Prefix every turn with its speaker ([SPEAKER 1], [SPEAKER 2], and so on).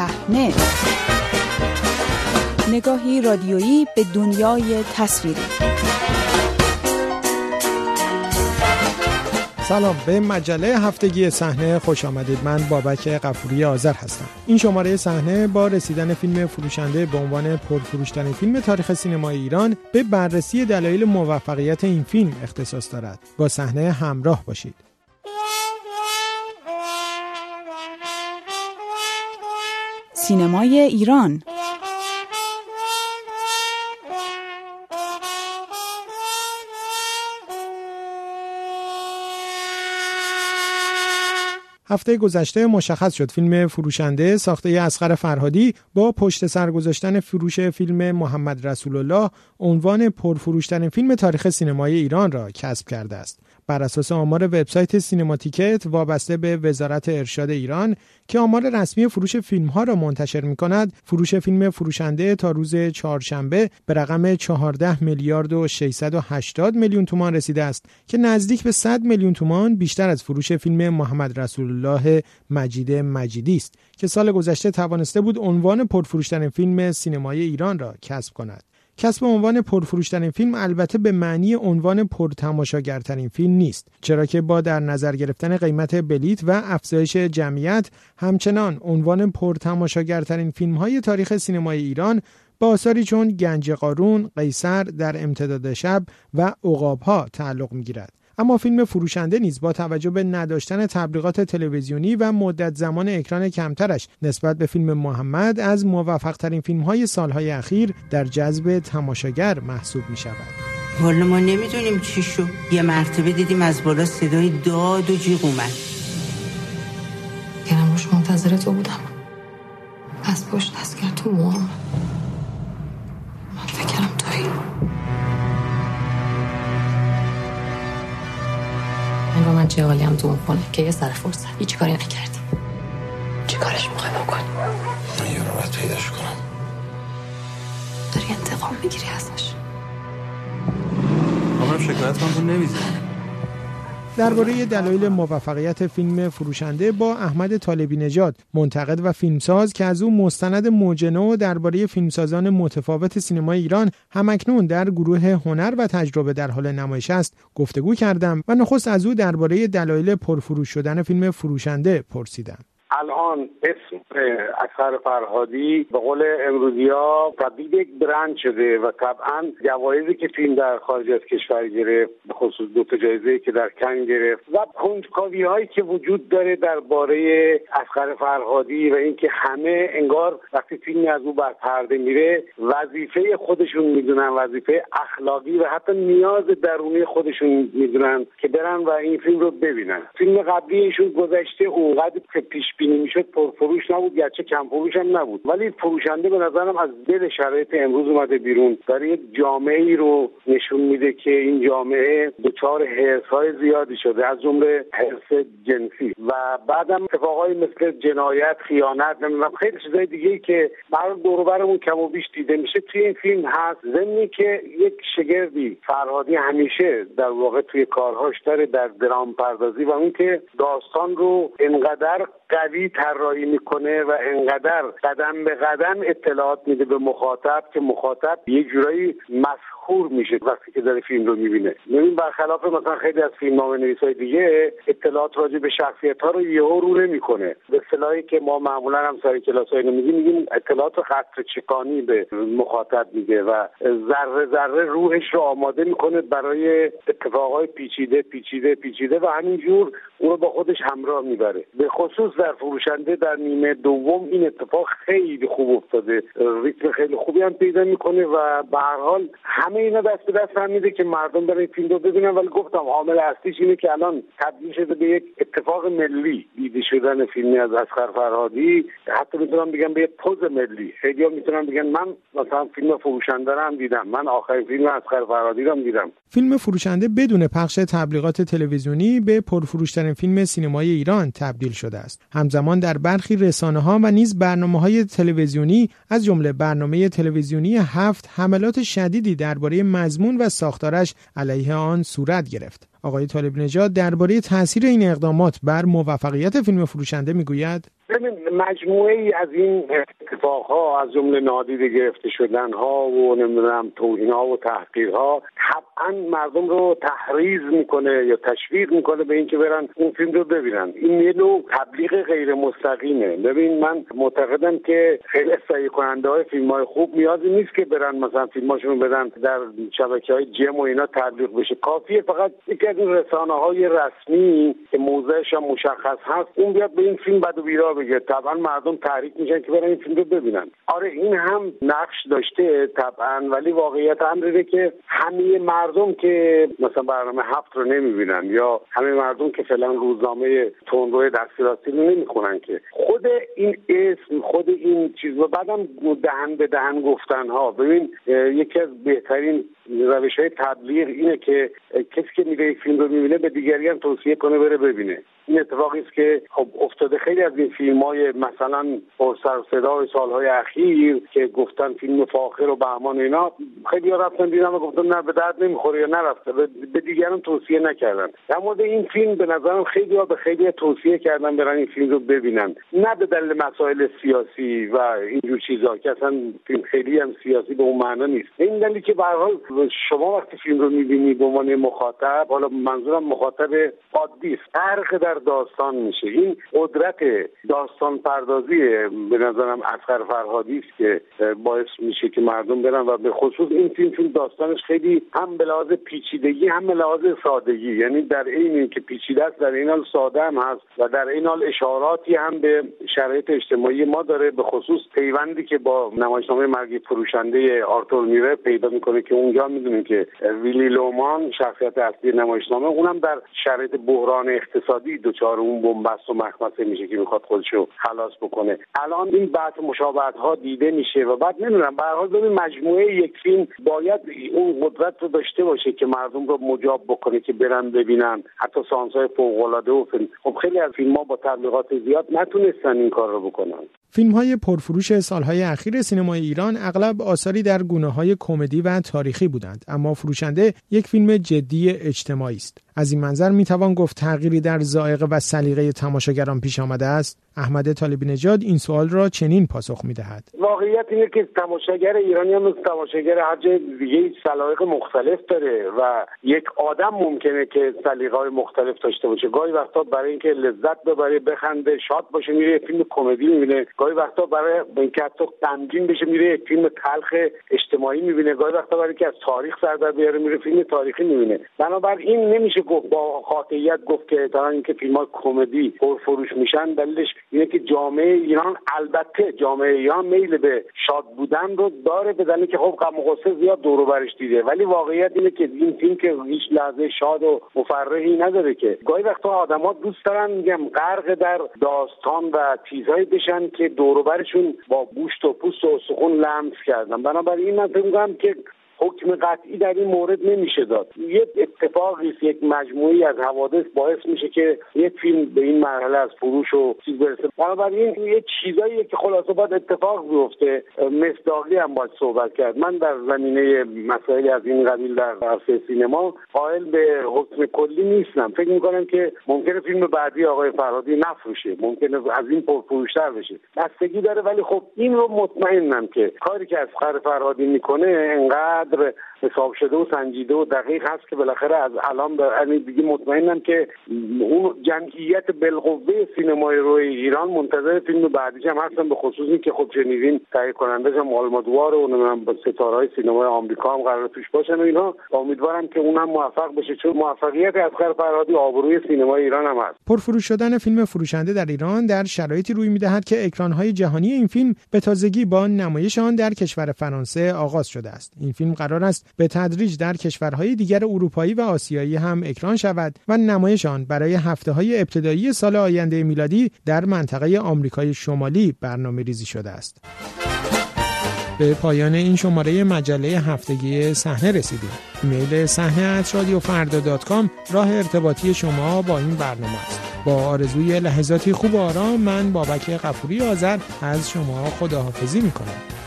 [SPEAKER 1] صحنه. نگاهی رادیویی به دنیای تصویری.
[SPEAKER 2] سلام به مجله هفتگی صحنه خوش آمدید. من بابک قفوری آذر هستم. این شماره صحنه با رسیدن فیلم فروشنده به عنوان پرفروشترین فیلم تاریخ سینمای ایران به بررسی دلایل موفقیت این فیلم اختصاص دارد. با صحنه همراه باشید.
[SPEAKER 1] سینمای ایران.
[SPEAKER 2] هفته گذشته مشخص شد فیلم فروشنده ساخته اسقر فرهادی با پشت سر گذاشتن فروش فیلم محمد رسول الله عنوان پرفروشترین فیلم تاریخ سینمای ایران را کسب کرده است. بر اساس آمار وبسایت سینماتیکت وابسته به وزارت ارشاد ایران که آمار رسمی فروش فیلم ها را منتشر می کند فروش فیلم فروشنده تا روز چهارشنبه به رقم 14 میلیارد و 680 میلیون تومان رسیده است که نزدیک به 100 میلیون تومان بیشتر از فروش فیلم محمد رسول الله مجید مجیدی است که سال گذشته توانسته بود عنوان پرفروشترین فیلم سینمای ایران را کسب کند کسب عنوان پرفروشترین فیلم البته به معنی عنوان پرتماشاگرترین فیلم نیست چرا که با در نظر گرفتن قیمت بلیت و افزایش جمعیت همچنان عنوان پرتماشاگرترین فیلم های تاریخ سینمای ایران با آثاری چون گنج قارون، قیصر در امتداد شب و ها تعلق می گیرد. اما فیلم فروشنده نیز با توجه به نداشتن تبلیغات تلویزیونی و مدت زمان اکران کمترش نسبت به فیلم محمد از موفق ترین فیلم های سالهای اخیر در جذب تماشاگر محسوب می شود.
[SPEAKER 3] والا ما نمی‌دونیم چی شو یه مرتبه دیدیم از بالا صدای داد و جیغ اومد.
[SPEAKER 4] گرم روش منتظر تو بودم. از پشت دست کرد تو موام چه حالی هم تو اون خونه که یه سر فرصت. هیچ کاری نکردی چی کارش می‌خوای بکنی؟
[SPEAKER 5] من یه رو باید پیداش کنم.
[SPEAKER 4] داری انتقام می‌گیری ازش.
[SPEAKER 5] من شکایت من بود
[SPEAKER 2] درباره دلایل موفقیت فیلم فروشنده با احمد طالبی نژاد منتقد و فیلمساز که از او مستند موجنو درباره فیلمسازان متفاوت سینمای ایران همکنون در گروه هنر و تجربه در حال نمایش است. گفتگو کردم و نخست از او درباره دلایل پرفروش شدن فیلم فروشنده پرسیدم.
[SPEAKER 6] الان اسم اکثر فرهادی به قول امروزی ها تبدیل یک برند شده و طبعا جوایزی که فیلم در خارج از کشور گرفت به خصوص دو تا جایزه که در کن گرفت و کنجکاوی هایی که وجود داره درباره اسخر فرهادی و اینکه همه انگار وقتی فیلمی از او بر پرده میره وظیفه خودشون می‌دونن وظیفه اخلاقی و حتی نیاز درونی خودشون می‌دونن که برن و این فیلم رو ببینن. فیلم قبلی ایشون گذشته اونقدر که پیش بینی می‌شد پرفروش نبود گرچه کم فروش هم نبود. ولی فروشنده به نظرم از دل شرایط امروز اومده بیرون. داره یک جامعه ای رو نشون میده که این جامعه دچار حرس های زیادی شده از جمله حرس جنسی. و بعدم اتفاقای مثل جنایت خیانت نمی‌دونم خیلی چیزای دیگه که بر دور کم و بیش دیده میشه توی این فیلم هست. ضمنی که یک شگردی فرهادی همیشه در واقع توی کارهاش داره در درام پردازی و اون که داستان رو انقدر قوی طراحی می‌کنه و انقدر قدم به قدم اطلاعات میده به مخاطب که مخاطب یه جورایی مسخور میشه وقتی که داره فیلم رو می‌بینه. ببین برخلاف مثلا خیلی از فیلم نامه های دیگه اطلاعات راجع به شخصیت ها رو یهو رو نمی‌کنه. به اصطلاحی که ما معمولا هم سر کلاس های میگیم میگیم اطلاعات قطر چکانی به مخاطب میده و ذره ذره روحش رو آماده می‌کنه برای اتفاقای پیچیده پیچیده پیچیده و همینجور اون رو با خودش همراه می‌بره. به خصوص در فروشنده در نیمه دوم این اتفاق خیلی خوب افتاده. ریتم خیلی خوبی هم پیدا می‌کنه و به هر حال همه اینا دست به دست هم میده که مردم برای فیلم رو ببینن. ولی گفتم عامل اصلیش اینه که الان تبدیل شده به یک اتفاق ملی. دیده شدن فیلمی از اسخر فرهادی. حتی می‌تونم بگم به یک پوز ملی. خیلی می‌تونم بگن من مثلا فیلم فروشنده رو هم دیدم. من آخرین فیلم اسخر فرهادی رو هم دیدم.
[SPEAKER 2] فیلم فروشنده بدون پخش تبلیغات تلویزیونی به پرفروشترین فیلم سینمای ایران تبدیل شده است. همزمان در برخی رسانه ها و نیز برنامه های تلویزیونی از جمله برنامه تلویزیونی هفت حملات شدیدی درباره مضمون و ساختارش علیه آن صورت گرفت. آقای طالب نجات درباره تاثیر این اقدامات بر موفقیت فیلم فروشنده می‌گوید
[SPEAKER 6] مجموعه ای از این اتفاقها از جمله نادیده گرفته شدن ها و نمی‌دونم توهین ها و تحقیر ها طبعا مردم رو تحریز می‌کنه یا تشویق می‌کنه به اینکه برن اون فیلم رو ببینن. این یه نوع تبلیغ غیر مستقیمه ببین من معتقدم که خیلی تهیه کننده های فیلم های خوب نیازی نیست که برن مثلا فیلماشون بدن در شبکه های جم و اینا تبلیغ بشه. کافیه فقط یکی از رسانه های رسمی که موضعش هم مشخص هست اون بیاد به این فیلم بد و بیرا بگه طبعا مردم تحریک میشن که برن این فیلم رو ببینن. آره این هم نقش داشته طبعا ولی واقعیت امر که همه مردم که مثلا برنامه هفت رو نمی‌بینن یا همه مردم که فعلا روزنامه تندروی دستی راستی رو نمی‌خونن که. خود این اسم خود این چیز و بعدم دهن به دهن گفتن ها ببین یکی از بهترین روش های تبلیغ اینه که کسی که میره فیلم رو می‌بینه به دیگری هم توصیه کنه بره ببینه. این اتفاقی است که خب افتاده خیلی از این های مثلا پر صدای سالهای اخیر که گفتن فیلم فاخر و بهمان اینا خیلی ها رفتن دیدن و گفتن نه به درد نمی‌خوره یا نرفته. به دیگران توصیه نکردن. در مورد این فیلم به نظرم خیلی ها به خیلی توصیه کردن برن این فیلم رو ببینن. نه به دلیل مسائل سیاسی و اینجور چیزا که اصلا فیلم خیلی هم سیاسی به اون معنا نیست. این دلیلی که به حال شما وقتی فیلم رو می‌بینی به عنوان مخاطب حالا منظورم مخاطب عادی است. در داستان میشه. این قدرت داستان پردازی به نظرم اسقر فرهادی است که باعث میشه که مردم برن و به خصوص این فیلم چون داستانش خیلی هم به لحاظ پیچیدگی هم به لحاظ سادگی. یعنی در این که پیچیده است در این حال ساده هم هست و در این حال اشاراتی هم به شرایط اجتماعی ما داره. به خصوص پیوندی که با نمایشنامه مرگ فروشنده آرتور میره پیدا می‌کنه که اونجا می‌دونیم که ویلی لومان شخصیت اصلی نمایشنامه اونم در شرایط بحران اقتصادی دچار اون بنبست و مخمسه میشه که می‌خواد خودشو خلاص بکنه. الان این بعض مشابهت ها دیده میشه و بعد نمی‌دونم به حال ببین مجموعه یک فیلم باید اون قدرت رو داشته باشه که مردم رو مجاب بکنه که برن ببینن. حتی سانس های فوق العاده و فیلم. خب خیلی از فیلم ها با تبلیغات زیاد نتونستن این کار رو بکنن.
[SPEAKER 2] فیلم های پرفروش سالهای اخیر سینمای ایران اغلب آثاری در گونه های کمدی و تاریخی بودند اما فروشنده یک فیلم جدی اجتماعی است. از این منظر می توان گفت تغییری در ذائقه و سلیقه تماشاگران پیش آمده است. احمد طالبی نژاد این سوال را چنین پاسخ می دهد
[SPEAKER 6] واقعیت اینه که تماشاگر ایرانی هم تماشاگر هر جای دیگه سلایق مختلف داره و یک آدم ممکنه که سلیقه های مختلف داشته باشه. گاهی وقتا برای اینکه لذت ببره بخنده شاد باشه میره فیلم کمدی می‌بینه. گاهی وقتا برای اینکه حتی غمگین بشه میره فیلم تلخ اجتماعی می‌بینه. گاهی وقتا برای اینکه از تاریخ سر در بیاره میره فیلم تاریخی می‌بینه. بنابراین نمیشه گفت با قاطعیت گفت که تا اینکه فیلم های کمدی پرفروش میشن دلیلش اینه که جامعه ایران البته جامعه ایران میل به شاد بودن رو داره به که خب غم و زیاد دور برش دیده. ولی واقعیت اینه که این فیلم که هیچ لحظه شاد و مفرحی نداره که. گاهی وقتا آدما دوست دارن میگم غرق در داستان و چیزهایی بشن که دور برشون با گوشت و پوست و سخون لمس کردن. بنابراین من فکر که حکم قطعی در این مورد نمیشه داد. یه اتفاقی یک مجموعی از حوادث باعث میشه که یک فیلم به این مرحله از فروش و چیز برسه. بنابراین یه چیزایی که خلاصه باید اتفاق بیفته. مصداقی هم باید صحبت کرد. من در زمینه مسائلی از این قبیل در عرصه سینما قائل به حکم کلی نیستم. فکر می‌کنم که ممکنه فیلم بعدی آقای فرهادی نفروشه. ممکنه از این پرفروشتر بشه. بستگی داره ولی خب این رو مطمئنم که کاری که از فرهادی می‌کنه انقدر قدر حساب شده و سنجیده و دقیق هست که بالاخره از الان یعنی دیگه مطمئنم که اون جمعیت بالقوه سینمای روی ایران منتظر فیلم بعدیش هم هستن به خصوصی که خب شنیدین تهیه کننده هم آلمادوار و نمی‌دونم ستاره های سینمای آمریکا هم قرار توش باشن و اینا. امیدوارم که اونم موفق بشه چون موفقیت اسقر فرهادی آبروی سینمای ایران هم هست.
[SPEAKER 2] پرفروش شدن فیلم فروشنده در ایران در شرایطی روی می‌دهد که اکرانهای جهانی این فیلم به تازگی با نمایش آن در کشور فرانسه آغاز شده است. این فیلم قرار است به تدریج در کشورهای دیگر اروپایی و آسیایی هم اکران شود و نمایش آن برای هفته های ابتدایی سال آینده میلادی در منطقه آمریکای شمالی برنامه ریزی شده است. به پایان این شماره مجله هفتگی صحنه رسیدیم. ایمیل صحنه رادیو فردا راه ارتباطی شما با این برنامه است. با آرزوی لحظاتی خوب و آرام من بابک قفوری آذر از شما خداحافظی می‌کنم.